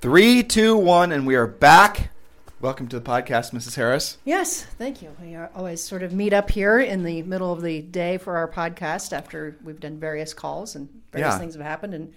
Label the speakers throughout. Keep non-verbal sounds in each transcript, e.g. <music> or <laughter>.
Speaker 1: Three, two, one, and we are back. Welcome to the podcast, Mrs. Harris.
Speaker 2: Yes, thank you. We are always sort of meet up here in the middle of the day for our podcast after we've done various calls and various
Speaker 1: Yeah.
Speaker 2: things have happened and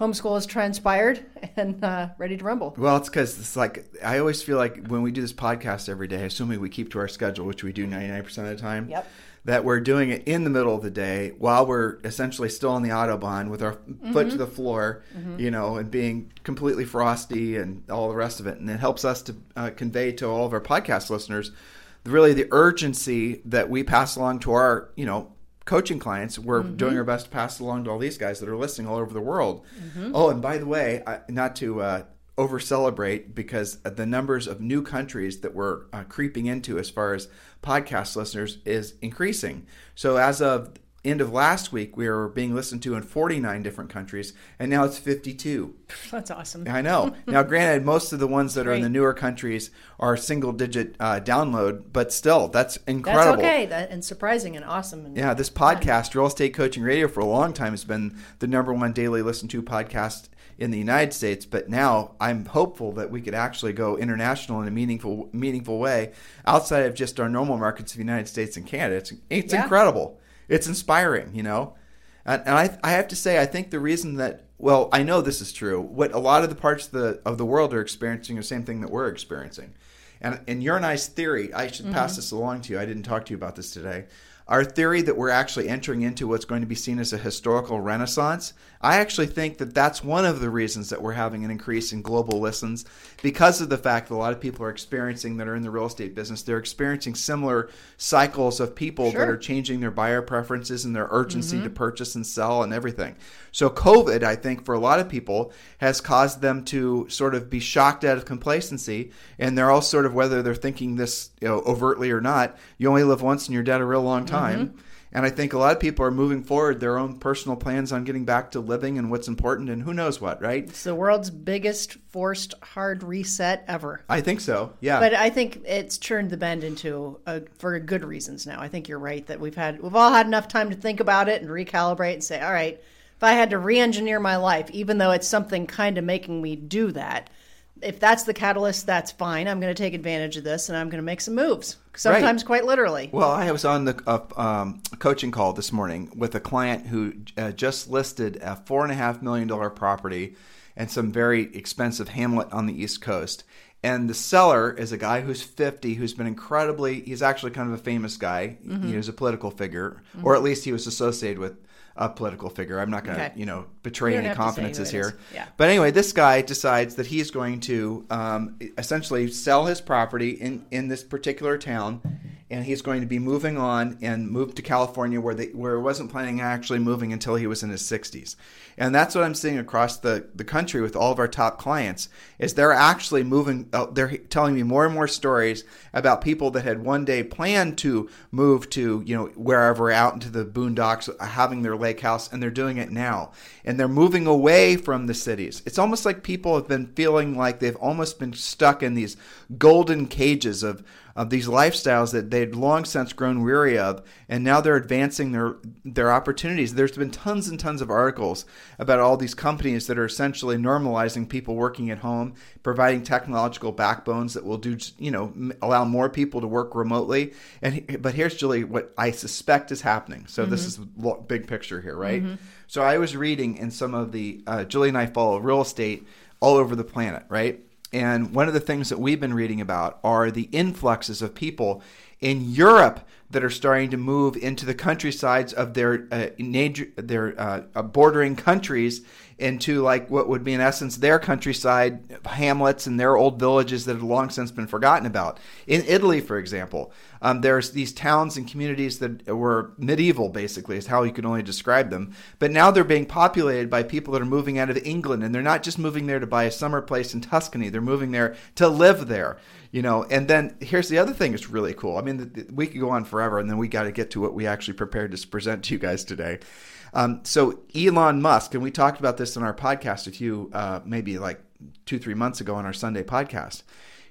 Speaker 2: homeschool has transpired <laughs> and uh, ready to rumble.
Speaker 1: Well, it's because it's like I always feel like when we do this podcast every day, assuming we keep to our schedule, which we do ninety nine percent of the time,
Speaker 2: Yep.
Speaker 1: That we're doing it in the middle of the day while we're essentially still on the autobahn with our foot
Speaker 2: Mm-hmm.
Speaker 1: to the floor, you know, and being completely frosty and all the rest of it, and it helps us to uh, convey to all of our podcast listeners really the urgency that we pass along to our, you know. Coaching clients, we're
Speaker 2: Mm-hmm.
Speaker 1: doing our best to pass along to all these guys that are listening all over the world. Oh, and by the way, I, not to uh, over celebrate because the numbers of new countries that we're uh, creeping into as far as podcast listeners is increasing. So as of end of last week, we were being listened to in 49 different countries, and now it's 52.
Speaker 2: That's awesome.
Speaker 1: I know. now, granted, most of the ones that are in the newer countries are single digit uh, download, but still, that's incredible.
Speaker 2: That's okay that, and surprising and awesome. And
Speaker 1: Yeah, this podcast, Real Estate Coaching Radio, for a long time has been the number one daily listened to podcast in the United States. But now I'm hopeful that we could actually go international in a meaningful, meaningful way outside of just our normal markets of the United States and Canada. It's, it's
Speaker 2: Yeah.
Speaker 1: incredible. It's inspiring, you know. And, and I, I have to say, I think the reason that, well, I know this is true. What a lot of the parts of the of the world are experiencing the same thing that we're experiencing. And in your nice theory, I should mm-hmm. pass this along to you. I didn't talk to you about this today. Our theory that we're actually entering into what's going to be seen as a historical renaissance, I actually think that that's one of the reasons that we're having an increase in global listens because of the fact that a lot of people are experiencing that are in the real estate business. They're experiencing similar cycles of people that are changing their buyer preferences and their urgency to mm-hmm. purchase and sell and everything. So COVID, I think for a lot of people has caused them to sort of be shocked out of complacency and they're all sort of whether they're thinking this, you know, overtly or not, you only live once and you're dead a real long mm-hmm. time. And I think a lot of people are moving forward their own personal plans on getting back to living and what's important and who knows what, right?
Speaker 2: it's the world's biggest forced hard reset ever.
Speaker 1: I think so. Yeah.
Speaker 2: But I think it's turned the bend into a, for good reasons now. I think you're right that we've had we've all had enough time to think about it and recalibrate and say, all right, if I had to re-engineer my life, even though it's something kind of making me do that, if that's the catalyst, that's fine. I'm going to take advantage of this and I'm going to make some moves. Sometimes quite literally.
Speaker 1: Well, I was on the uh, um, coaching call this morning with a client who uh, just listed a four and a half million dollar property and some very expensive hamlet on the East Coast. And the seller is a guy who's 50, who's been incredibly, he's actually kind of a famous guy.
Speaker 2: Mm-hmm.
Speaker 1: He was a political figure, or at least he was associated with a political figure. I'm not going to,
Speaker 2: Okay.
Speaker 1: you know, betray any
Speaker 2: don't have to say who
Speaker 1: confidences here.
Speaker 2: Yeah.
Speaker 1: But anyway, this guy decides that he's going to um, essentially sell his property in, in this particular town, and he's going to be moving on and move to California, where they where he wasn't planning on actually moving until he was in his 60s. And that's what I'm seeing across the, the country with all of our top clients is they're actually moving. Uh, they're telling me more and more stories about people that had one day planned to move to you know wherever out into the boondocks, having their lake house, and they're doing it now. And they're moving away from the cities. It's almost like people have been feeling like they've almost been stuck in these golden cages of of these lifestyles that they'd long since grown weary of, and now they're advancing their their opportunities. There's been tons and tons of articles about all these companies that are essentially normalizing people working at home, providing technological backbones that will do you know allow more people to work remotely. And but here's Julie, what I suspect is happening. So this is big picture here, right? So I was reading in some of the uh, Julie and I follow real estate all over the planet, right? And one of the things that we've been reading about are the influxes of people in Europe that are starting to move into the countrysides of their uh, their uh, uh, bordering countries into like what would be in essence their countryside hamlets and their old villages that have long since been forgotten about. In Italy, for example, um, there's these towns and communities that were medieval, basically, is how you can only describe them. But now they're being populated by people that are moving out of England, and they're not just moving there to buy a summer place in Tuscany. They're moving there to live there. You know, and then here's the other thing that's really cool. I mean, we could go on forever, and then we got to get to what we actually prepared to present to you guys today. Um, so Elon Musk, and we talked about this in our podcast a few, uh, maybe like two, three months ago on our Sunday podcast.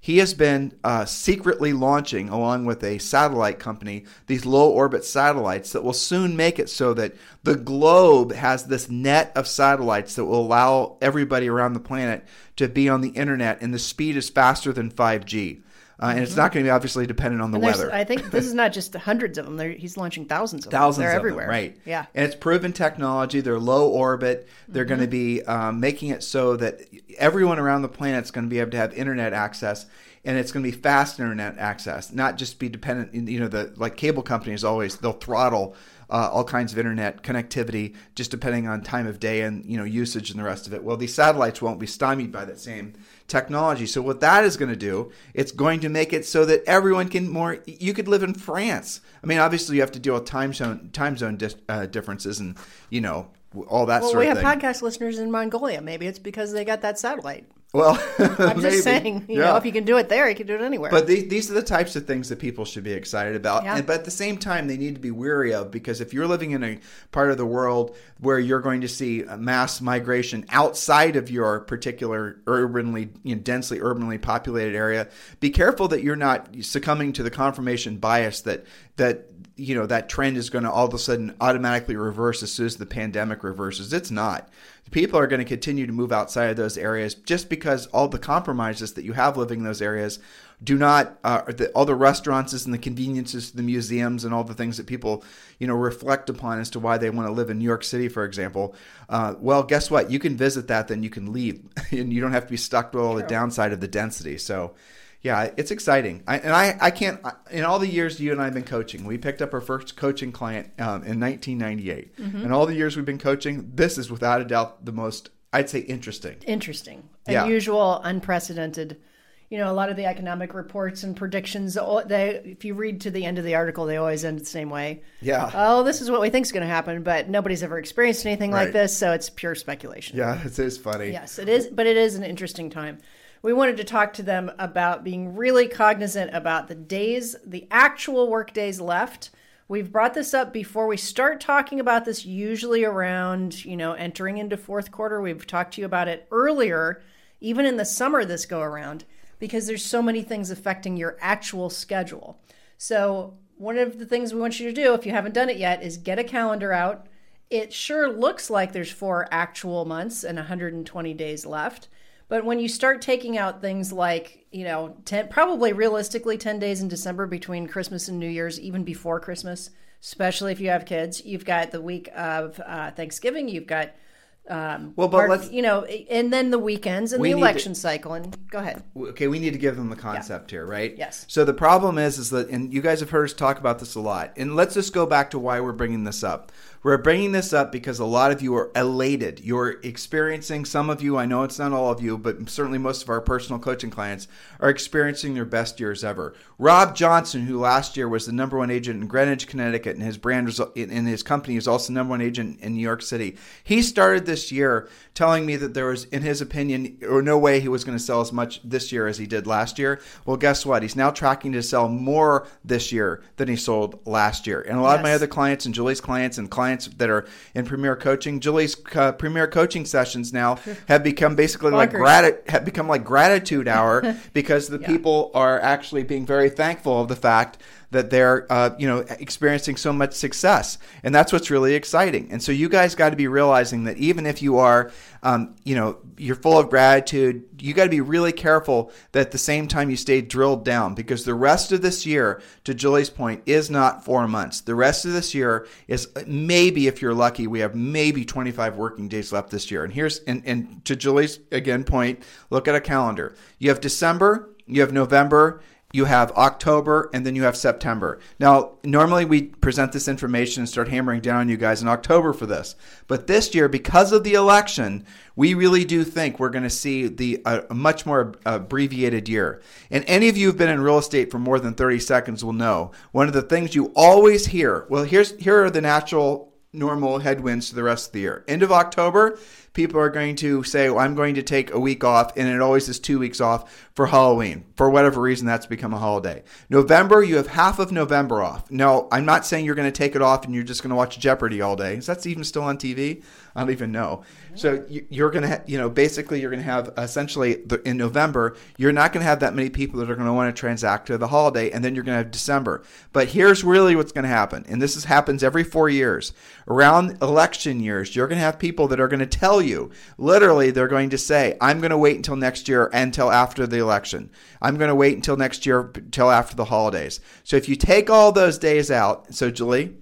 Speaker 1: He has been uh, secretly launching, along with a satellite company, these low orbit satellites that will soon make it so that the globe has this net of satellites that will allow everybody around the planet to be on the internet, and the speed is faster than 5G. Uh, and it's not going to be obviously dependent on the weather.
Speaker 2: I think <laughs> this is not just hundreds of them. They're, he's launching thousands of
Speaker 1: thousands
Speaker 2: them. They're
Speaker 1: of
Speaker 2: everywhere.
Speaker 1: them, right?
Speaker 2: Yeah.
Speaker 1: And it's proven technology. They're low orbit. They're mm-hmm. going to be um, making it so that everyone around the planet is going to be able to have internet access, and it's going to be fast internet access, not just be dependent. You know, the like cable companies always they'll throttle uh, all kinds of internet connectivity just depending on time of day and you know usage and the rest of it. Well, these satellites won't be stymied by that same technology. So what that is going to do, it's going to make it so that everyone can more. You could live in France. I mean, obviously you have to deal with time zone time zone dis, uh, differences and you know all that
Speaker 2: well,
Speaker 1: sort
Speaker 2: of
Speaker 1: thing.
Speaker 2: Well we have podcast listeners in Mongolia. Maybe it's because they got that satellite.
Speaker 1: Well, <laughs>
Speaker 2: I'm <laughs> just saying, you
Speaker 1: yeah.
Speaker 2: know, if you can do it there, you can do it anywhere.
Speaker 1: But these, these are the types of things that people should be excited about.
Speaker 2: Yeah.
Speaker 1: And, but at the same time, they need to be weary of because if you're living in a part of the world where you're going to see mass migration outside of your particular urbanly, you know, densely urbanly populated area, be careful that you're not succumbing to the confirmation bias that that you know that trend is going to all of a sudden automatically reverse as soon as the pandemic reverses. It's not. People are going to continue to move outside of those areas just because all the compromises that you have living in those areas do not uh, the, all the restaurants and the conveniences the museums and all the things that people you know reflect upon as to why they want to live in new york city for example uh, well guess what? You can visit that then you can leave. <laughs> And you don't have to be stuck with all the downside of the density. So yeah, it's exciting. I, and I, I can't, in all the years you and I have been coaching, we picked up our first coaching client um, in 1998. Mm-hmm. And all the years we've been coaching, this is without a doubt the most, I'd say, interesting.
Speaker 2: Interesting.
Speaker 1: Yeah.
Speaker 2: Unusual, unprecedented. You know, a lot of the economic reports and predictions, they, if you read to the end of the article, they always end the same way.
Speaker 1: Yeah.
Speaker 2: Oh, this is what we think is going to happen, but nobody's ever experienced anything
Speaker 1: Right.
Speaker 2: like this, so it's pure speculation.
Speaker 1: Yeah, it is funny.
Speaker 2: Yes, it is, but it is an interesting time. We wanted to talk to them about being really cognizant about the days, the actual work days left. We've brought this up before we start talking about this, usually around, you know, entering into fourth quarter. We've talked to you about it earlier, even in the summer this go around, because there's so many things affecting your actual schedule. So, one of the things we want you to do, if you haven't done it yet, is get a calendar out. It sure looks like there's four actual months and 120 days left. But when you start taking out things like, you know, 10, probably realistically 10 days in December between Christmas and New Year's, even before Christmas, especially if you have kids, you've got the week of uh, Thanksgiving, you've got, um,
Speaker 1: Well, but let's-
Speaker 2: you know, and then the weekends and
Speaker 1: We
Speaker 2: the
Speaker 1: need to-
Speaker 2: election cycle. And go ahead.
Speaker 1: okay, we need to give them the concept here, right?
Speaker 2: Yes.
Speaker 1: So the problem is, is that, and you guys have heard us talk about this a lot. And let's just go back to why we're bringing this up. We're bringing this up because a lot of you are elated. You're experiencing, some of you, I know it's not all of you, but certainly most of our personal coaching clients are experiencing their best years ever. Rob Johnson, who last year was the number one agent in Greenwich, Connecticut, and his brand was, in his company is also number one agent in New York City. He started this year telling me that there was, in his opinion, or no way he was going to sell as much this year as he did last year. Well, guess what? He's now tracking to sell more this year than he sold last year. And a lot of my other clients and Julie's clients and clients that are in Premier Coaching, Julie's uh, Premier Coaching sessions now have become basically like grati- have become like gratitude hour <laughs> because the people are actually being very thankful of the fact that they're uh, you know experiencing so much success. And that's what's really exciting. And so you guys got to be realizing that even if you are um, you know you're full of gratitude you got to be really careful that at the same time you stay drilled down because the rest of this year to julie's point is not four months. The rest of this year is maybe if you're lucky we have maybe 25 working days left this year. And here's and, and to julie's again point look at a calendar. You have december you have november you have October, and then you have September. Now, normally we present this information and start hammering down on you guys in October for this. But this year, because of the election, we really do think we're going to see the a much more abbreviated year. And any of you who've been in real estate for more than 30 seconds will know one of the things you always hear. Well, here's here are the natural normal headwinds to the rest of the year. End of October, people are going to say, well, I'm going to take a week off, and it always is two weeks off for Halloween. For whatever reason, that's become a holiday. November, you have half of November off. No, I'm not saying you're going to take it off and you're just going to watch Jeopardy all day. Is that even still on TV? I don't even know. So you're going to, you know, basically you're going to have essentially in November, you're not going to have that many people that are going to want to transact to the holiday, and then you're going to have December. But here's really what's going to happen, and this is, happens every four years. Around election years, you're going to have people that are going to tell you, literally, they're going to say, I'm going to wait until next year until after the election. I'm going to wait until next year, until after the holidays. So if you take all those days out, so Julie,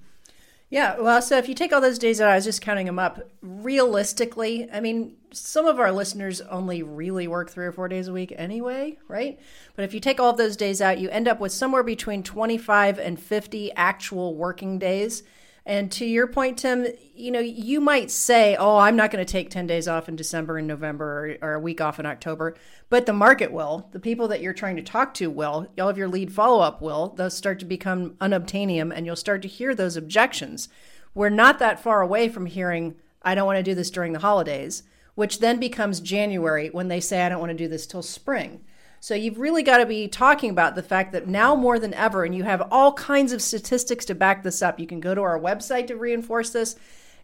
Speaker 2: yeah, well, so if you take all those days out, I was just counting them up. Realistically, I mean, some of our listeners only really work three or four days a week anyway, right? But if you take all of those days out, you end up with somewhere between 25 and 50 actual working days. And to your point, Tim, you know, you might say, oh, I'm not going to take 10 days off in December and November or, or, a week off in October, but the market will. The people that you're trying to talk to will. All of your lead follow up will. They'll start to become unobtainium and you'll start to hear those objections. We're not that far away from hearing, I don't want to do this during the holidays, which then becomes January when they say, I don't want to do this till spring. So you've really got to be talking about the fact that now more than ever, and you have all kinds of statistics to back this up. You can go to our website to reinforce this.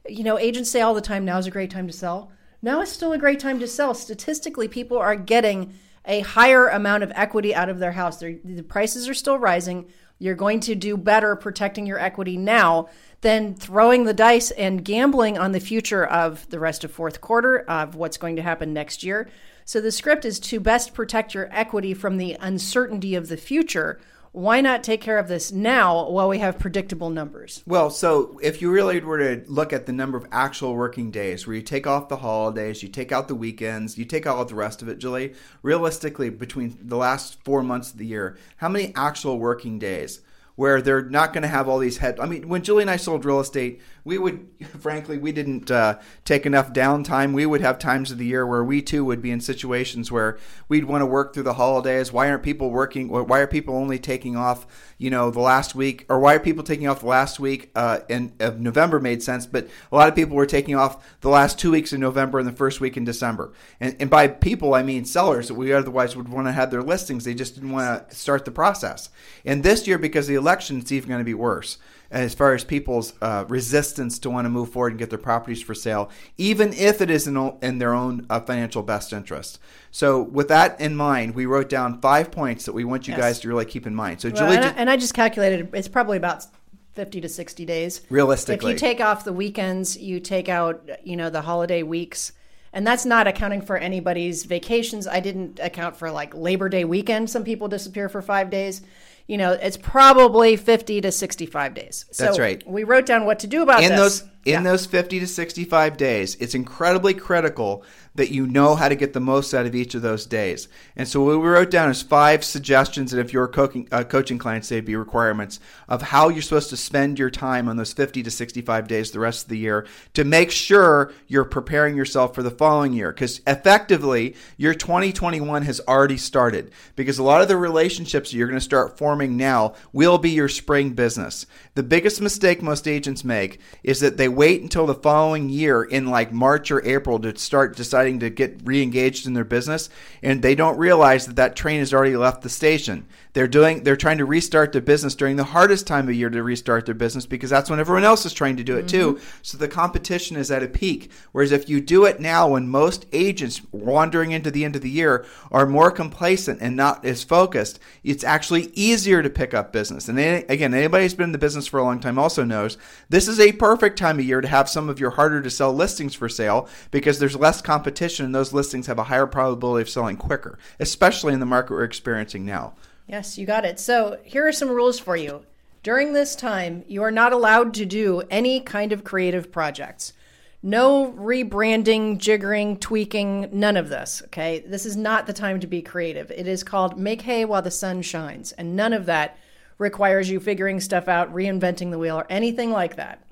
Speaker 2: You know, agents say all the time, now is a great time to sell. Now is still a great time to sell. Statistically, people are getting a higher amount of equity out of their house. They're, the prices are still rising. You're going to do better protecting your equity now than throwing the dice and gambling on the future of the rest of fourth quarter, of what's going to happen next year. So the script is to best protect your equity from the uncertainty of the future. Why not take care of this now while we have predictable numbers?
Speaker 1: Well, so if you really were to look at the number of actual working days, where you take off the holidays, you take out the weekends, you take out the rest of it, Julie, realistically, between the last four months of the year, how many actual working days? where they're not going to have all these head. I mean, when Julie and I sold real estate, we would, <laughs> frankly, we didn't uh, take enough downtime. We would have times of the year where we too would be in situations where we'd want to work through the holidays. Why aren't people working? Why are people only taking off? You know, the last week, or why are people taking off the last week uh, in of November made sense, but a lot of people were taking off the last two weeks in November and the first week in December. And, and by people, I mean sellers that we otherwise would want to have their listings. They just didn't want to start the process. And this year, because the election, it's even going to be worse as far as people's uh, resistance to want to move forward and get their properties for sale, even if it is in, in their own uh, financial best interest. So, with that in mind, we wrote down five points that we want you yes. guys to really keep in mind. So,
Speaker 2: well, Julie, and, I, and I just calculated it's probably about 50 to 60 days.
Speaker 1: Realistically.
Speaker 2: If you take off the weekends, you take out, you know, the holiday weeks, and that's not accounting for anybody's vacations. I didn't account for like Labor Day weekend. Some people disappear for 5 days you know, it's probably 50 to 65 days.
Speaker 1: So That's right.
Speaker 2: We wrote down what to do about
Speaker 1: in
Speaker 2: this.
Speaker 1: those in yeah. those 50 to 65 days, it's incredibly critical that you know how to get the most out of each of those days. And so what we wrote down is five suggestions, and if you're coaching, uh, coaching clients, they'd be requirements of how you're supposed to spend your time on those 50 to 65 days the rest of the year to make sure you're preparing yourself for the following year. Because effectively, your 2021 has already started. Because a lot of the relationships you're going to start forming now will be your spring business. The biggest mistake most agents make is that they wait until the following year in like March or April to start deciding to get re-engaged in their business and they don't realize that that train has already left the station they're doing they're trying to restart their business during the hardest time of year to restart their business because that's when everyone else is trying to do it mm-hmm. too so the competition is at a peak whereas if you do it now when most agents wandering into the end of the year are more complacent and not as focused it's actually easier to pick up business and again anybody who's been in the business for a long time also knows this is a perfect time of year to have some of your harder to sell listings for sale because there's less competition competition and those listings have a higher probability of selling quicker, especially in the market we're experiencing now.
Speaker 2: Yes, you got it. So here are some rules for you. During this time, you are not allowed to do any kind of creative projects. No rebranding, jiggering, tweaking, none of this. Okay. This is not the time to be creative. It is called make hay while the sun shines. And none of that requires you figuring stuff out, reinventing the wheel, or anything like that.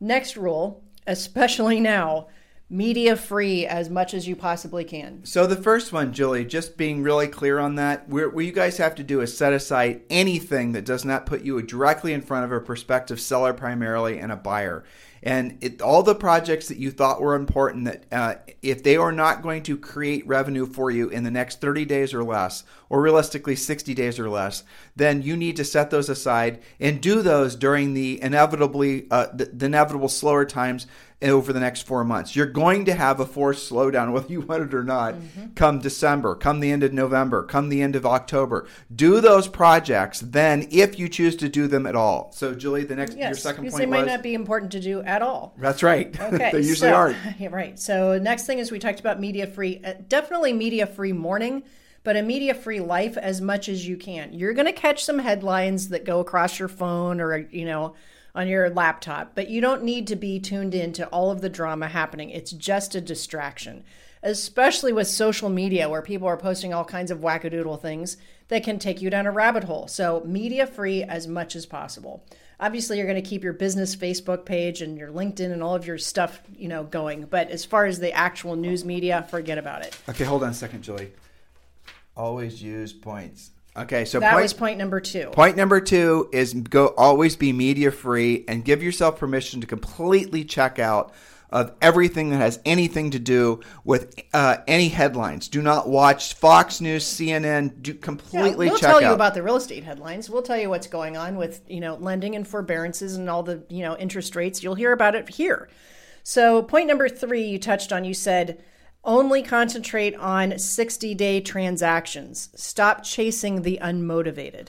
Speaker 2: Next rule, especially <laughs> now, media free as much as you possibly can.
Speaker 1: So the first one, Julie, just being really clear on that, what you guys have to do is set aside anything that does not put you directly in front of a prospective seller primarily and a buyer. And it, all the projects that you thought were important, that uh, if they are not going to create revenue for you in the next 30 days or less, or realistically 60 days or less, then you need to set those aside and do those during the inevitably uh, the, the inevitable slower times over the next four months. You're going to have a forced slowdown, <laughs> whether you want it or not, mm-hmm. come December, come the end of November, come the end of October. Do those projects then if you choose to do them at all. So, Julie, the next,
Speaker 2: yes,
Speaker 1: your second point
Speaker 2: they might
Speaker 1: was,
Speaker 2: not be important to do at all.
Speaker 1: That's right. <laughs>
Speaker 2: Okay,
Speaker 1: they usually
Speaker 2: so,
Speaker 1: aren't. <laughs>
Speaker 2: Yeah, right. So, next thing is we talked about media free, uh, definitely media free morning but a media free life as much as you can. You're going to catch some headlines that go across your phone or, you know, on your laptop, but you don't need to be tuned in to all of the drama happening. It's just a distraction, especially with social media where people are posting all kinds of wackadoodle things that can take you down a rabbit hole. So, media free as much as possible. Obviously, you're going to keep your business Facebook page and your LinkedIn and all of your stuff, you know, going. But as far as the actual news media, forget about it.
Speaker 1: Okay, hold on a second, Julie. Always use points. Okay, so
Speaker 2: that
Speaker 1: point,
Speaker 2: was point number two.
Speaker 1: Point number two is go always be media free and give yourself permission to completely check out of everything that has anything to do with uh, any headlines. Do not watch Fox News, CNN. Do completely
Speaker 2: yeah, we'll
Speaker 1: check
Speaker 2: tell you about the real estate headlines. We'll tell you what's going on with you know lending and forbearances and all the you know interest rates. You'll hear about it here. So point number three, you touched on. You said only concentrate on 60 day transactions. Stop chasing the unmotivated,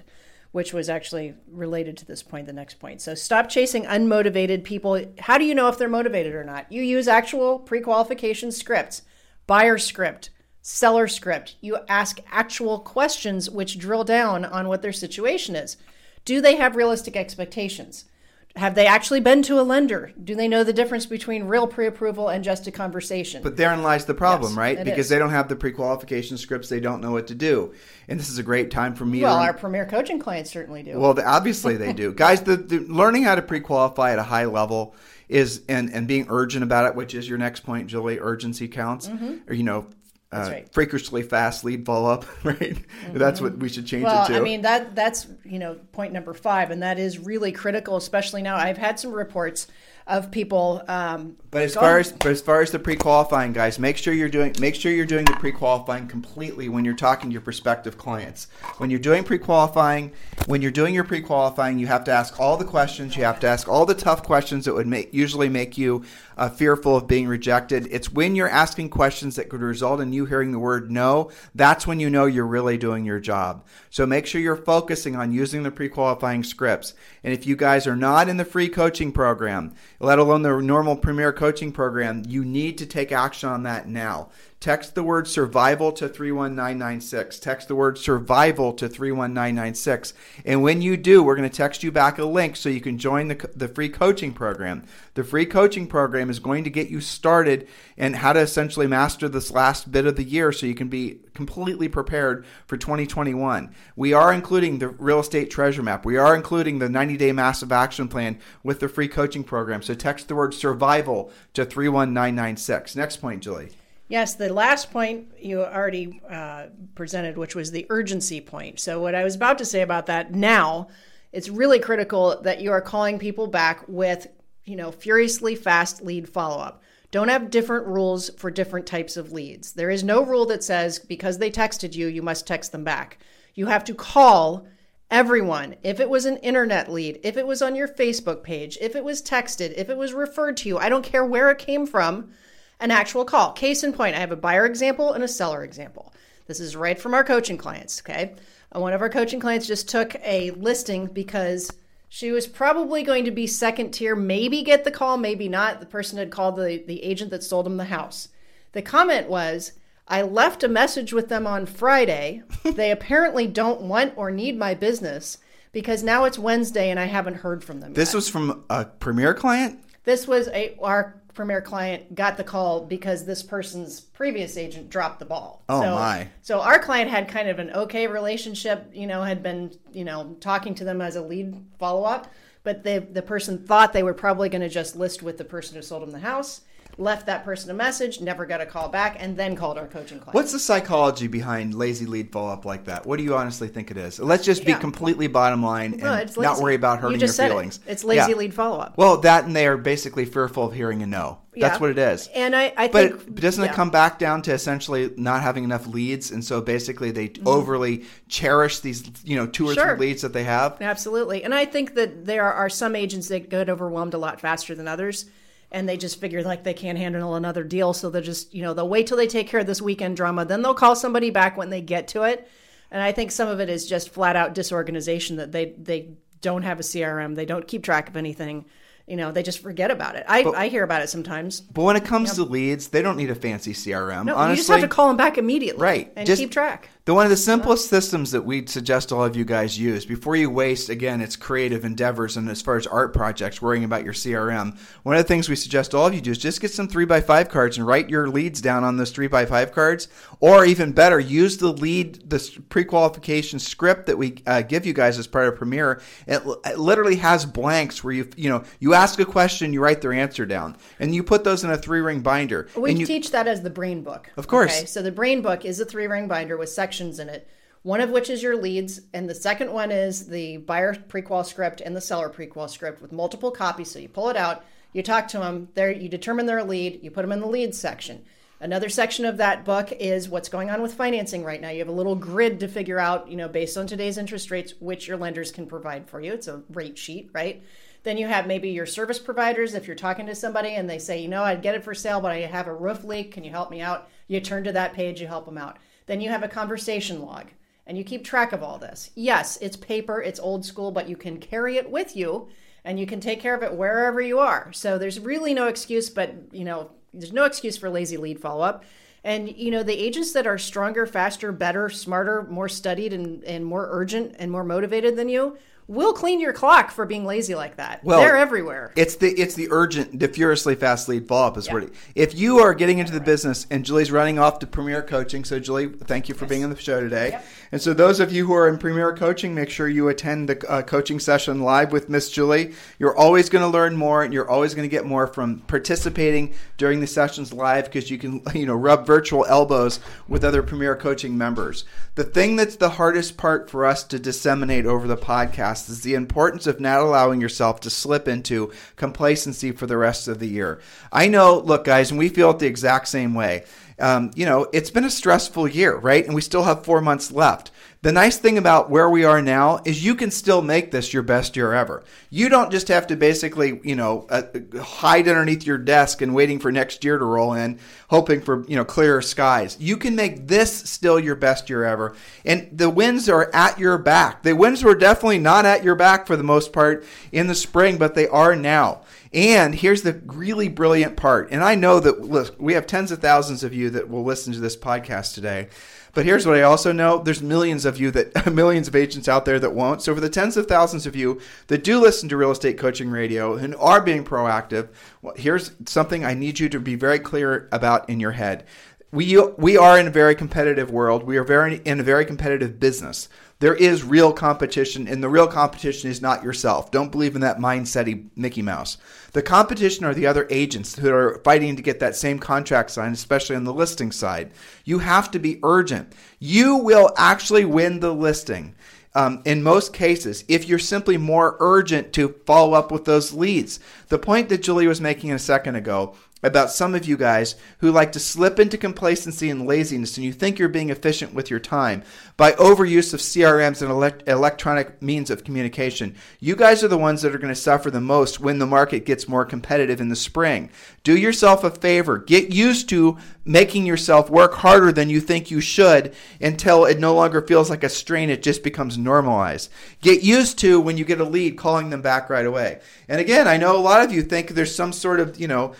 Speaker 2: which was actually related to this point, the next point. So stop chasing unmotivated people. How do you know if they're motivated or not? You use actual pre qualification scripts, buyer script, seller script. You ask actual questions which drill down on what their situation is. Do they have realistic expectations? Have they actually been to a lender? Do they know the difference between real pre approval and just a conversation?
Speaker 1: But therein lies the problem,
Speaker 2: Yes,
Speaker 1: right? Because
Speaker 2: is.
Speaker 1: they don't have the pre qualification scripts, they don't know what to do. And this is a great time for me
Speaker 2: well,
Speaker 1: to.
Speaker 2: our premier coaching clients certainly do.
Speaker 1: Well, obviously they do, <laughs> guys. The, the learning how to pre-qualify at a high level is and and being urgent about it, which is your next point, Julie. Urgency counts, mm-hmm. or you know, uh,
Speaker 2: Mm-hmm. That's right.
Speaker 1: freakishly fast lead follow up, <laughs> right? That's what we should change
Speaker 2: Well,
Speaker 1: it to.
Speaker 2: I mean that that's you know point number five, and that is really critical, especially now. I've had some reports of people. Um,
Speaker 1: But as far as but as far as the pre-qualifying guys, make sure you're doing make sure you're doing the pre-qualifying completely when you're talking to your prospective clients. When you're doing pre-qualifying, when you're doing your pre-qualifying, you have to ask all the questions. You have to ask all the tough questions that would make usually make you uh, fearful of being rejected. It's when you're asking questions that could result in you hearing the word no. That's when you know you're really doing your job. So make sure you're focusing on using the pre-qualifying scripts. And if you guys are not in the free coaching program, let alone the normal premier coaching program, you need to take action on that now. Text the word survival to 31996. Text the word survival to 31996. And when you do, we're going to text you back a link so you can join the, the free coaching program. The free coaching program is going to get you started and how to essentially master this last bit of the year so you can be completely prepared for 2021. We are including the real estate treasure map. We are including the 90 day massive action plan with the free coaching program. So text the word survival to 31996. Next point, Julie.
Speaker 2: Yes, the last point you already uh, presented, which was the urgency point. So, what I was about to say about that now, it's really critical that you are calling people back with, you know, furiously fast lead follow up. Don't have different rules for different types of leads. There is no rule that says because they texted you, you must text them back. You have to call everyone. If it was an internet lead, if it was on your Facebook page, if it was texted, if it was referred to you, I don't care where it came from an actual call. Case in point, I have a buyer example and a seller example. This is right from our coaching clients, okay? One of our coaching clients just took a listing because she was probably going to be second tier, maybe get the call, maybe not. The person had called the, the agent that sold him the house. The comment was, I left a message with them on Friday. they apparently don't want or need my business because now it's Wednesday and I haven't heard from them.
Speaker 1: This
Speaker 2: yet.
Speaker 1: was from a premier client?
Speaker 2: This was a our Premier client got the call because this person's previous agent dropped the ball.
Speaker 1: Oh,
Speaker 2: so,
Speaker 1: my.
Speaker 2: So our client had kind of an okay relationship, you know, had been, you know, talking to them as a lead follow up, but the the person thought they were probably going to just list with the person who sold them the house left that person a message, never got a call back, and then called our coaching client.
Speaker 1: What's the psychology behind lazy lead follow up like that? What do you honestly think it is? Let's just be
Speaker 2: Yeah.
Speaker 1: completely bottom line and
Speaker 2: No, it's
Speaker 1: not worry about
Speaker 2: You
Speaker 1: hurting
Speaker 2: just
Speaker 1: your
Speaker 2: said it.
Speaker 1: feelings.
Speaker 2: It's lazy
Speaker 1: Yeah.
Speaker 2: lead follow up.
Speaker 1: Well, that and they are basically fearful of hearing a no. That's
Speaker 2: Yeah.
Speaker 1: what it is.
Speaker 2: And I, I
Speaker 1: But
Speaker 2: think,
Speaker 1: it, doesn't it come back down to essentially not having enough leads, and so basically they overly cherish these, you know, two or
Speaker 2: Mm-hmm. Sure.
Speaker 1: three leads that they have?
Speaker 2: Absolutely. And I think that there are some agents that get overwhelmed a lot faster than others. And they just figure like they can't handle another deal. So they'll just, you know, they'll wait till they take care of this weekend drama. Then they'll call somebody back when they get to it. And I think some of it is just flat out disorganization that they, they don't have a CRM. They don't keep track of anything. You know, they just forget about it. I, I hear about it sometimes.
Speaker 1: But when it comes to leads, they don't need a fancy CRM.
Speaker 2: No,
Speaker 1: Honestly,
Speaker 2: you just have to call them back immediately.
Speaker 1: Right.
Speaker 2: And
Speaker 1: Just-
Speaker 2: keep track.
Speaker 1: The one of the simplest systems that we'd suggest all of you guys use before you waste again its creative endeavors and as far as art projects worrying about your CRM. One of the things we suggest all of you do is just get some three by five cards and write your leads down on those three by five cards, or even better, use the lead the pre-qualification script that we uh, give you guys as part of Premier. It, it literally has blanks where you you know you ask a question, you write their answer down, and you put those in a three ring binder.
Speaker 2: We
Speaker 1: and you,
Speaker 2: teach that as the brain book.
Speaker 1: Of course.
Speaker 2: Okay, so the brain book is a three ring binder with sections in it. One of which is your leads, and the second one is the buyer prequal script and the seller prequal script with multiple copies. So you pull it out, you talk to them, there you determine their lead, you put them in the leads section. Another section of that book is what's going on with financing right now. You have a little grid to figure out, you know, based on today's interest rates, which your lenders can provide for you. It's a rate sheet, right? Then you have maybe your service providers. If you're talking to somebody and they say, you know, I'd get it for sale, but I have a roof leak. Can you help me out? You turn to that page, you help them out. Then you have a conversation log and you keep track of all this. Yes, it's paper, it's old school, but you can carry it with you and you can take care of it wherever you are. So there's really no excuse, but you know, there's no excuse for lazy lead follow up. And you know, the agents that are stronger, faster, better, smarter, more studied, and, and more urgent and more motivated than you will clean your clock for being lazy like that.
Speaker 1: Well,
Speaker 2: They're everywhere.
Speaker 1: It's the it's the urgent, the furiously fast lead follow up is what. It, if you are getting into the business and Julie's running off to Premier Coaching, so Julie, thank you for being on the show today. And so those of you who are in Premier Coaching, make sure you attend the uh, coaching session live with Miss Julie. You're always going to learn more, and you're always going to get more from participating during the sessions live because you can <laughs> you know rub virtual elbows with other Premier Coaching members. The thing that's the hardest part for us to disseminate over the podcast is the importance of not allowing yourself to slip into complacency for the rest of the year. I know, look, guys, and we feel it the exact same way. Um, you know, it's been a stressful year, right? And we still have four months left. The nice thing about where we are now is you can still make this your best year ever. You don't just have to basically, you know, uh, hide underneath your desk and waiting for next year to roll in, hoping for, you know, clearer skies. You can make this still your best year ever. And the winds are at your back. The winds were definitely not at your back for the most part in the spring, but they are now. And here's the really brilliant part. And I know that look, we have tens of thousands of you that will listen to this podcast today. But here's what I also know: there's millions of you that <laughs> millions of agents out there that won't. So for the tens of thousands of you that do listen to Real Estate Coaching Radio and are being proactive, well, here's something I need you to be very clear about in your head. We we are in a very competitive world. We are very in a very competitive business. There is real competition, and the real competition is not yourself. Don't believe in that mindset Mickey Mouse. The competition are the other agents who are fighting to get that same contract signed, especially on the listing side. You have to be urgent. You will actually win the listing. Um, in most cases, if you're simply more urgent to follow up with those leads. The point that Julie was making a second ago about some of you guys who like to slip into complacency and laziness and you think you're being efficient with your time by overuse of CRMs and elect- electronic means of communication. You guys are the ones that are going to suffer the most when the market gets more competitive in the spring. Do yourself a favor. Get used to making yourself work harder than you think you should until it no longer feels like a strain. It just becomes normalized. Get used to when you get a lead calling them back right away. And again, I know a lot of you think there's some sort of, you know,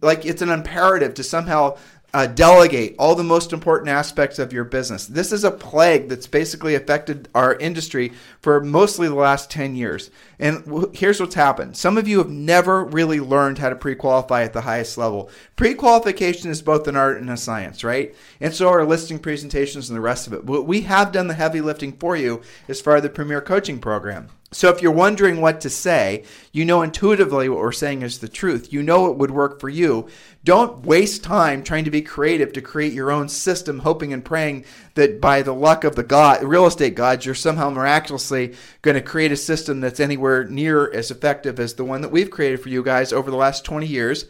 Speaker 1: like it's an imperative to somehow uh, delegate all the most important aspects of your business. This is a plague that's basically affected our industry for mostly the last 10 years. And here's what's happened some of you have never really learned how to pre qualify at the highest level. Pre qualification is both an art and a science, right? And so are listing presentations and the rest of it. But we have done the heavy lifting for you as far as the Premier Coaching Program. So if you're wondering what to say, you know intuitively what we're saying is the truth. You know it would work for you. Don't waste time trying to be creative to create your own system, hoping and praying that by the luck of the god, real estate gods, you're somehow miraculously going to create a system that's anywhere near as effective as the one that we've created for you guys over the last 20 years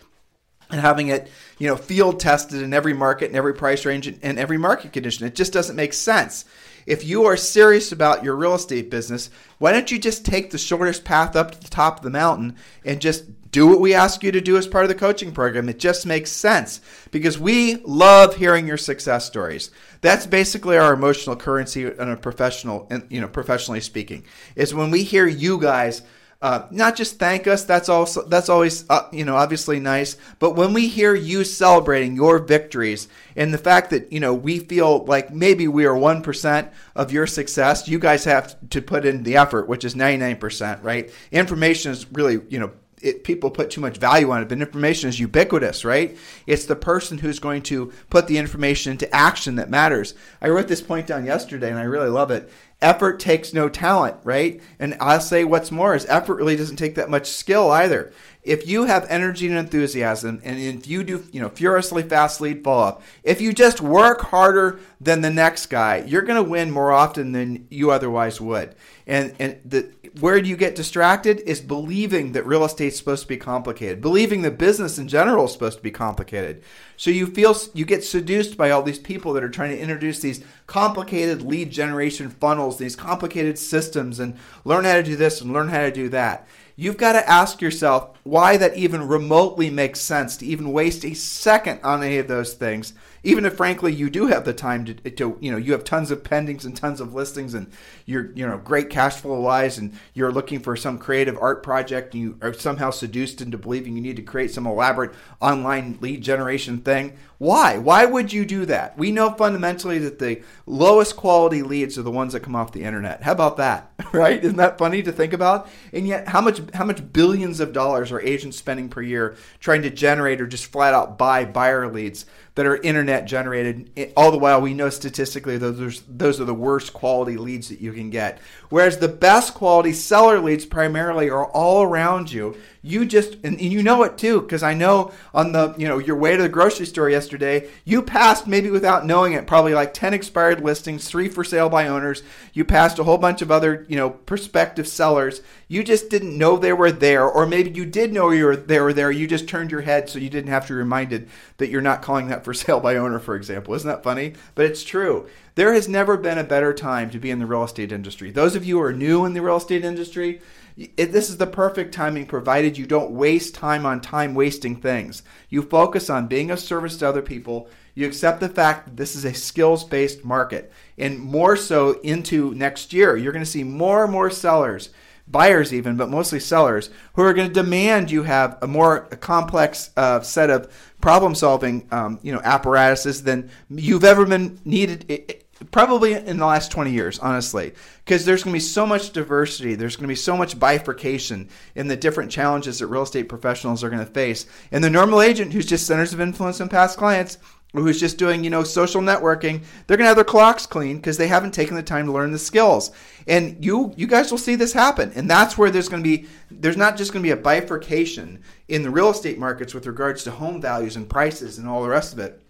Speaker 1: and having it, you know, field tested in every market and every price range and every market condition. It just doesn't make sense if you are serious about your real estate business, why don't you just take the shortest path up to the top of the mountain and just do what we ask you to do as part of the coaching program. It just makes sense because we love hearing your success stories. That's basically our emotional currency on a professional, you know, professionally speaking, is when we hear you guys uh, not just thank us. That's also that's always uh, you know obviously nice. But when we hear you celebrating your victories and the fact that you know we feel like maybe we are one percent of your success, you guys have to put in the effort, which is ninety nine percent. Right? Information is really you know it, people put too much value on it, but information is ubiquitous, right? It's the person who's going to put the information into action that matters. I wrote this point down yesterday, and I really love it effort takes no talent, right? And I'll say what's more is effort really doesn't take that much skill either. If you have energy and enthusiasm, and if you do, you know, furiously fast lead follow up, if you just work harder than the next guy, you're going to win more often than you otherwise would. And and the where do you get distracted is believing that real estate's supposed to be complicated, believing that business in general is supposed to be complicated. So you feel you get seduced by all these people that are trying to introduce these complicated lead generation funnels, these complicated systems, and learn how to do this and learn how to do that. You've got to ask yourself why that even remotely makes sense to even waste a second on any of those things even if frankly you do have the time to, to you know you have tons of pendings and tons of listings and you're you know great cash flow wise and you're looking for some creative art project and you are somehow seduced into believing you need to create some elaborate online lead generation thing why? Why would you do that? We know fundamentally that the lowest quality leads are the ones that come off the internet. How about that? <laughs> Right? Isn't that funny to think about? And yet how much how much billions of dollars are agents spending per year trying to generate or just flat out buy buyer leads that are internet generated. All the while, we know statistically those are, those are the worst quality leads that you can get. Whereas the best quality seller leads primarily are all around you you just and you know it too because i know on the you know your way to the grocery store yesterday you passed maybe without knowing it probably like 10 expired listings three for sale by owners. You passed a whole bunch of other you know prospective sellers. You just didn't know they were there or maybe you did know you were they were there. You just turned your head so you didn't have to be reminded that you're not calling that for <laughs> sale by owner for example. Isn't that funny? But it's true. There has never been a better time to be in the real estate industry. Those of you who are new in the real estate industry it, this is the perfect timing provided you don't waste time on time wasting things. You focus on being of service to other people. You accept the fact that this is a skills based market. And more so into next year, you're going to see more and more sellers, buyers even, but mostly sellers, who are going to demand you have a more complex uh, set of problem solving um, you know, apparatuses than you've ever been needed probably in the last 20 years, honestly, because there's going to be so much diversity. There's going to be so much bifurcation in the different challenges that real estate professionals are going to face. And the normal agent who's just centers of influence and past clients, who's just doing, you know, social networking, they're going to have their clocks clean because they haven't taken the time to learn the skills. And you you guys will see this happen. And that's where there's going to be there's not just going to be a bifurcation in the real estate markets with regards to home values and prices and all the rest of it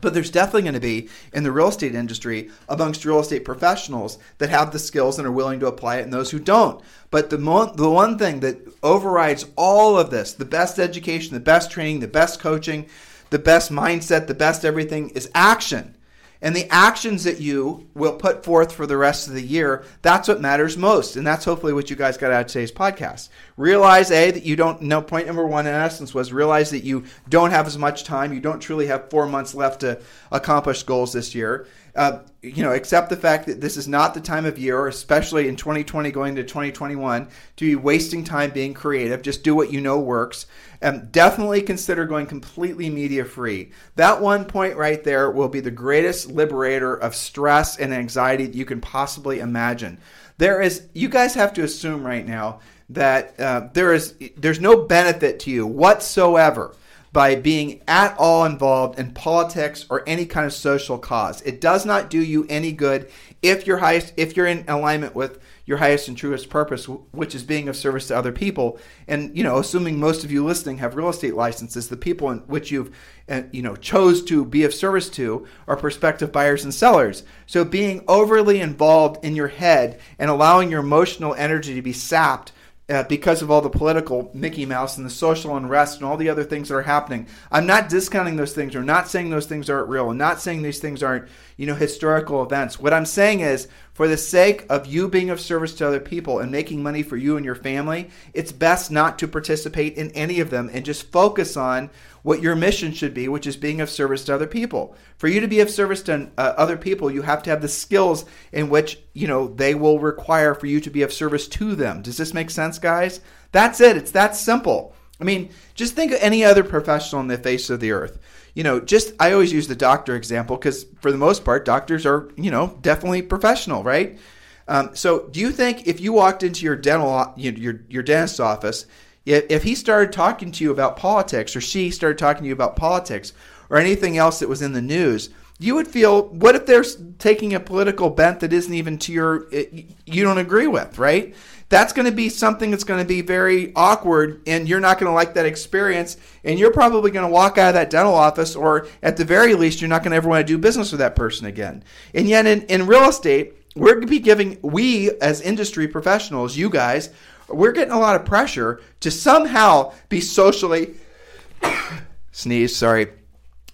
Speaker 1: but there's definitely going to be in the real estate industry amongst real estate professionals that have the skills and are willing to apply it and those who don't. But the, mo- the one thing that overrides all of this the best education, the best training, the best coaching, the best mindset, the best everything is action and the actions that you will put forth for the rest of the year, that's what matters most. And that's hopefully what you guys got out of today's podcast. Realize, A, that you don't know, point number one in essence was realize that you don't have as much time. You don't truly have four months left to accomplish goals this year. Uh, you know, accept the fact that this is not the time of year, especially in 2020 going to 2021, to be wasting time being creative. Just do what you know works. And um, definitely consider going completely media free. That one point right there will be the greatest liberator of stress and anxiety that you can possibly imagine. There is, you guys have to assume right now that uh, there is, there's no benefit to you whatsoever by being at all involved in politics or any kind of social cause. It does not do you any good if you're highest if you're in alignment with your highest and truest purpose, which is being of service to other people. And you know, assuming most of you listening have real estate licenses, the people in which you've uh, you know chose to be of service to are prospective buyers and sellers. So being overly involved in your head and allowing your emotional energy to be sapped uh, because of all the political Mickey Mouse and the social unrest and all the other things that are happening. I'm not discounting those things or not saying those things aren't real and not saying these things aren't, you know, historical events. What I'm saying is, for the sake of you being of service to other people and making money for you and your family, it's best not to participate in any of them and just focus on what your mission should be, which is being of service to other people. For you to be of service to uh, other people, you have to have the skills in which, you know, they will require for you to be of service to them. Does this make sense, guys? That's it. It's that simple. I mean, just think of any other professional on the face of the earth. You know, just I always use the doctor example because for the most part, doctors are, you know, definitely professional, right? Um, so, do you think if you walked into your dental, your your dentist's office if, if he started talking to you about politics or she started talking to you about politics or anything else that was in the news, you would feel what if they're taking a political bent that isn't even to your you don't agree with, right? That's going to be something that's going to be very awkward and you're not going to like that experience and you're probably going to walk out of that dental office or at the very least you're not going to ever want to do business with that person again. And yet in, in real estate, we're going to be giving we as industry professionals, you guys we're getting a lot of pressure to somehow be socially <coughs> sneeze, sorry,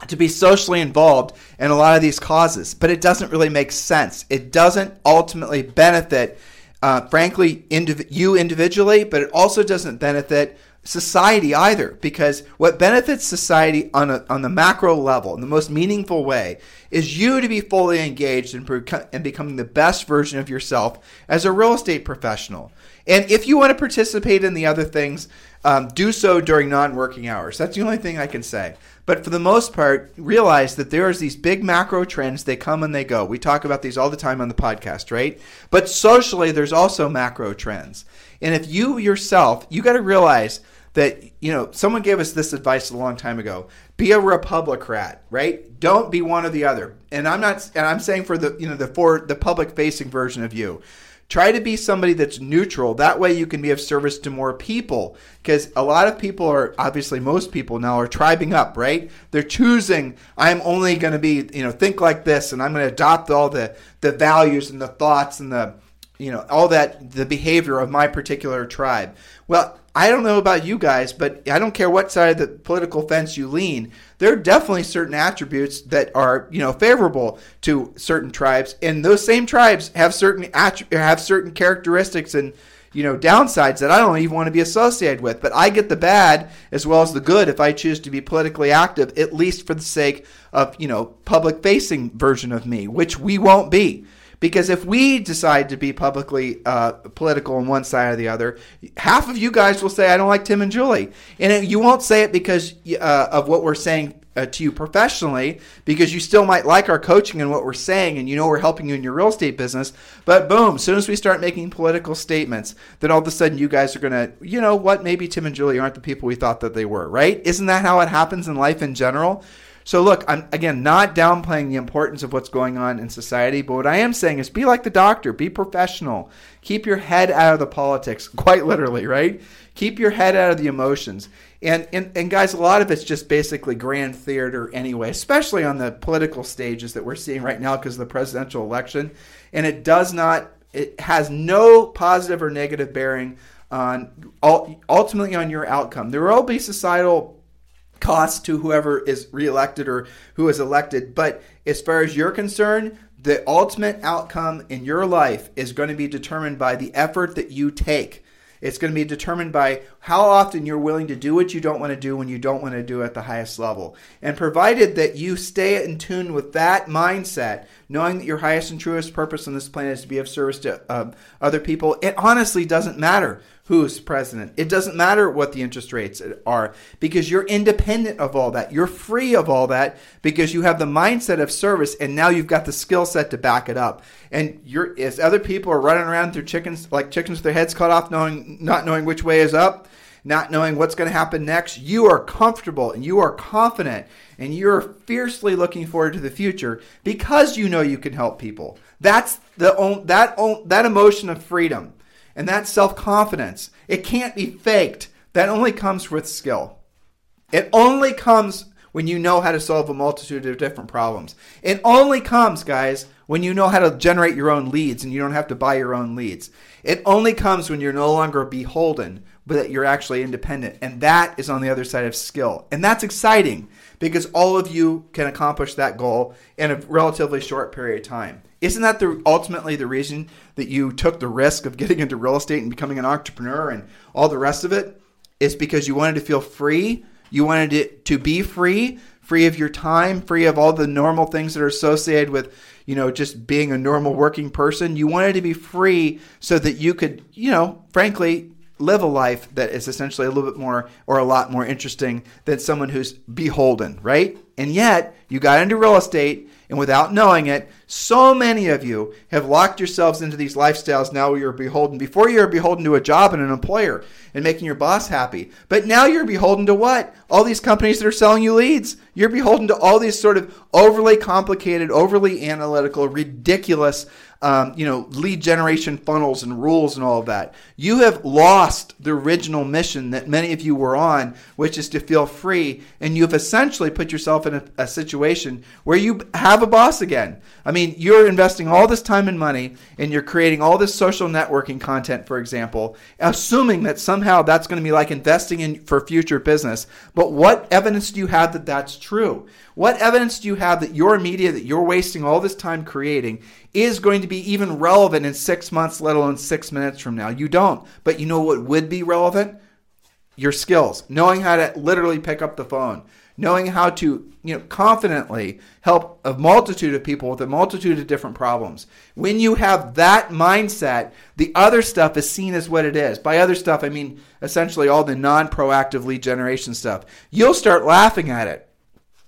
Speaker 1: to be socially involved in a lot of these causes, but it doesn't really make sense. It doesn't ultimately benefit, uh, frankly, indiv- you individually, but it also doesn't benefit society either. Because what benefits society on, a, on the macro level in the most meaningful way is you to be fully engaged in, in becoming the best version of yourself as a real estate professional and if you want to participate in the other things, um, do so during non-working hours. That's the only thing I can say. But for the most part, realize that there's these big macro trends. They come and they go. We talk about these all the time on the podcast, right? But socially, there's also macro trends. And if you yourself, you got to realize that you know someone gave us this advice a long time ago be a republicrat right don't be one or the other and i'm not and i'm saying for the you know the for the public facing version of you Try to be somebody that's neutral. That way you can be of service to more people. Because a lot of people are, obviously most people now are tribing up, right? They're choosing, I'm only going to be, you know, think like this and I'm going to adopt all the, the values and the thoughts and the, you know, all that, the behavior of my particular tribe. Well, I don't know about you guys, but I don't care what side of the political fence you lean. There are definitely certain attributes that are, you know, favorable to certain tribes, and those same tribes have certain have certain characteristics and you know downsides that I don't even want to be associated with. But I get the bad as well as the good if I choose to be politically active, at least for the sake of you know public facing version of me, which we won't be. Because if we decide to be publicly uh, political on one side or the other, half of you guys will say, I don't like Tim and Julie. And you won't say it because uh, of what we're saying uh, to you professionally, because you still might like our coaching and what we're saying, and you know we're helping you in your real estate business. But boom, as soon as we start making political statements, then all of a sudden you guys are going to, you know what, maybe Tim and Julie aren't the people we thought that they were, right? Isn't that how it happens in life in general? So look, I'm again not downplaying the importance of what's going on in society, but what I am saying is be like the doctor, be professional. Keep your head out of the politics, <laughs> quite literally, right? Keep your head out of the emotions. And, and, and guys, a lot of it's just basically grand theater anyway, especially on the political stages that we're seeing right now because of the presidential election. And it does not, it has no positive or negative bearing on ultimately on your outcome. There will be societal cost to whoever is reelected or who is elected. But as far as you're concerned, the ultimate outcome in your life is going to be determined by the effort that you take. It's going to be determined by how often you're willing to do what you don't want to do when you don't want to do at the highest level. And provided that you stay in tune with that mindset, knowing that your highest and truest purpose on this planet is to be of service to uh, other people, it honestly doesn't matter who's president. It doesn't matter what the interest rates are because you're independent of all that. You're free of all that because you have the mindset of service and now you've got the skill set to back it up. And you're as other people are running around through chickens like chickens with their heads cut off knowing not knowing which way is up not knowing what's going to happen next, you are comfortable and you are confident and you're fiercely looking forward to the future because you know you can help people. That's the that that emotion of freedom and that's self-confidence. It can't be faked. That only comes with skill. It only comes when you know how to solve a multitude of different problems. It only comes, guys, when you know how to generate your own leads and you don't have to buy your own leads. It only comes when you're no longer beholden but that you're actually independent. And that is on the other side of skill. And that's exciting because all of you can accomplish that goal in a relatively short period of time. Isn't that the ultimately the reason that you took the risk of getting into real estate and becoming an entrepreneur and all the rest of it? Is because you wanted to feel free, you wanted it to be free, free of your time, free of all the normal things that are associated with, you know, just being a normal working person. You wanted to be free so that you could, you know, frankly, live a life that is essentially a little bit more or a lot more interesting than someone who's beholden, right? And yet, you got into real estate, and without knowing it, so many of you have locked yourselves into these lifestyles now you're beholden. Before you were beholden to a job and an employer and making your boss happy. But now you're beholden to what? All these companies that are selling you leads. You're beholden to all these sort of overly complicated, overly analytical, ridiculous um, you know, lead generation funnels and rules and all of that. You have lost the original mission that many of you were on, which is to feel free. And you've essentially put yourself in a, a situation where you have a boss again. I mean, you're investing all this time and money and you're creating all this social networking content, for example, assuming that somehow that's going to be like investing in for future business. But what evidence do you have that that's true? What evidence do you have that your media that you're wasting all this time creating is going to be even relevant in six months, let alone six minutes from now? You don't. But you know what would be relevant? Your skills, knowing how to literally pick up the phone, knowing how to you know confidently help a multitude of people with a multitude of different problems when you have that mindset the other stuff is seen as what it is by other stuff i mean essentially all the non-proactive lead generation stuff you'll start laughing at it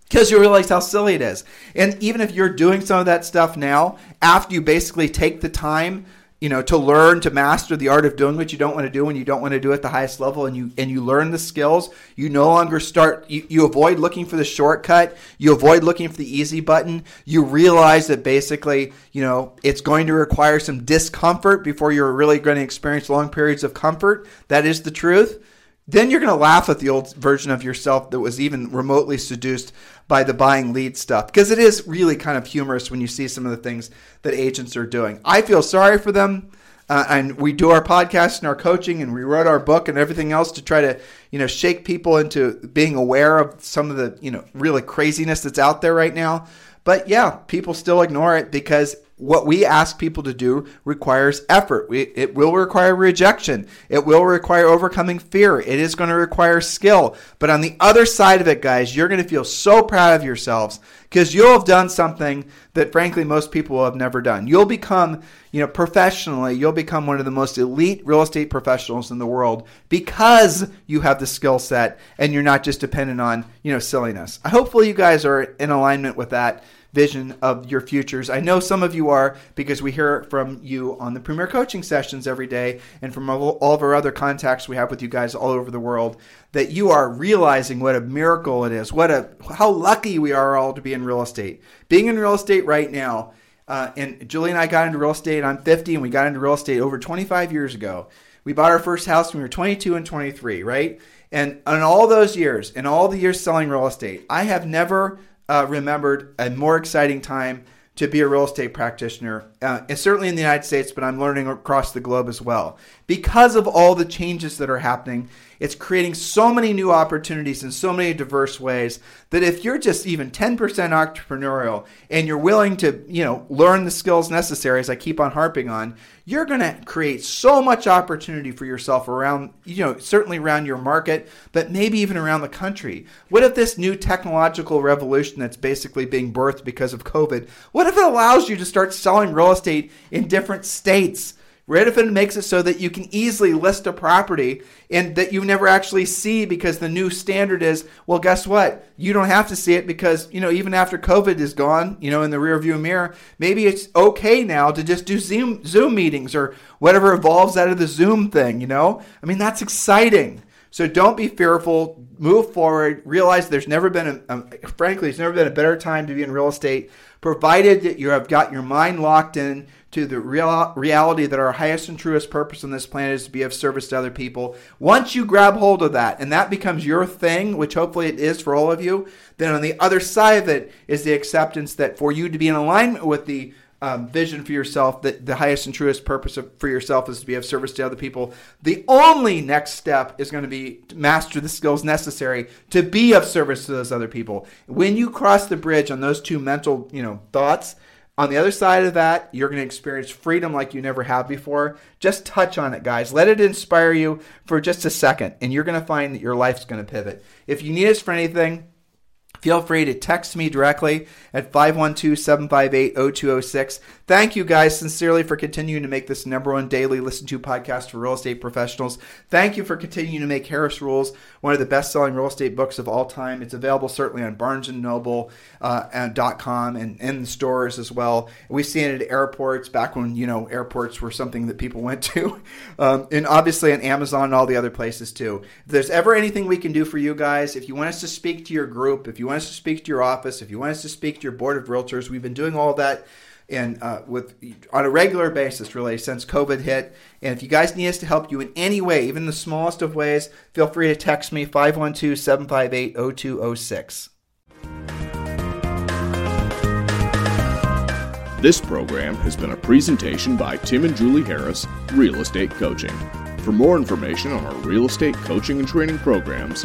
Speaker 1: because you realize how silly it is. And even if you're doing some of that stuff now, after you basically take the time, you know, to learn to master the art of doing what you don't want to do and you don't want to do at the highest level and you and you learn the skills, you no longer start you, you avoid looking for the shortcut, you avoid looking for the easy button. You realize that basically, you know, it's going to require some discomfort before you're really going to experience long periods of comfort. That is the truth then you're going to laugh at the old version of yourself that was even remotely seduced by the buying lead stuff because it is really kind of humorous when you see some of the things that agents are doing. I feel sorry for them. Uh, and we do our podcast and our coaching and we wrote our book and everything else to try to you know shake people into being aware of some of the you know really craziness that's out there right now but yeah people still ignore it because what we ask people to do requires effort. We, it will require rejection. It will require overcoming fear. It is going to require skill. But on the other side of it, guys, you're going to feel so proud of yourselves because you'll have done something that frankly most people have never done. You'll become, you know, professionally, you'll become one of the most elite real estate professionals in the world because you have the skill set and you're not just dependent on, you know, silliness. Hopefully you guys are in alignment with that vision of your futures. I know some of you are because we hear from you on the Premier Coaching sessions every day and from all of our other contacts we have with you guys all over the world that you are realizing what a miracle it is. What a how lucky we are all to be in real estate. Being in real estate right now, uh, and Julie and I got into real estate. I'm 50, and we got into real estate over 25 years ago. We bought our first house when we were 22 and 23, right? And in all those years, in all the years selling real estate, I have never uh, remembered a more exciting time to be a real estate practitioner, uh, and certainly in the United States, but I'm learning across the globe as well. Because of all the changes that are happening, it's creating so many new opportunities in so many diverse ways that if you're just even 10% entrepreneurial and you're willing to, you know, learn the skills necessary, as I keep on harping on, you're going to create so much opportunity for yourself around, you know, certainly around your market, but maybe even around the country. What if this new technological revolution that's basically being birthed because of COVID, what if it allows you to start selling real estate in different states? Redfin makes it so that you can easily list a property and that you never actually see because the new standard is, well, guess what? You don't have to see it because, you know, even after COVID is gone, you know, in the rearview mirror, maybe it's okay now to just do Zoom, Zoom meetings or whatever evolves out of the Zoom thing, you know? I mean, that's exciting. So don't be fearful. Move forward. Realize there's never been a, frankly, there's never been a better time to be in real estate, provided that you have got your mind locked in to the real, reality that our highest and truest purpose on this planet is to be of service to other people. Once you grab hold of that and that becomes your thing, which hopefully it is for all of you, then on the other side of it is the acceptance that for you to be in alignment with the um, vision for yourself, that the highest and truest purpose of, for yourself is to be of service to other people. The only next step is going to be to master the skills necessary to be of service to those other people. When you cross the bridge on those two mental, you know, thoughts, on the other side of that, you're going to experience freedom like you never have before. Just touch on it, guys. Let it inspire you for just a second, and you're going to find that your life's going to pivot. If you need us for anything, Feel free to text me directly at 512 758 0206. Thank you guys sincerely for continuing to make this number one daily listen to podcast for real estate professionals. Thank you for continuing to make Harris Rules one of the best selling real estate books of all time. It's available certainly on Barnes and Noble uh, and and in stores as well. We've seen it at airports back when you know airports were something that people <laughs> went to, um, and obviously on Amazon and all the other places too. If there's ever anything we can do for you guys, if you want us to speak to your group, if you want us to speak to your office, if you want us to speak to your board of realtors, we've been doing all that and uh, with on a regular basis really since covid hit and if you guys need us to help you in any way even the smallest of ways feel free to text me 512-758-0206
Speaker 3: This program has been a presentation by Tim and Julie Harris, Real Estate Coaching. For more information on our real estate coaching and training programs,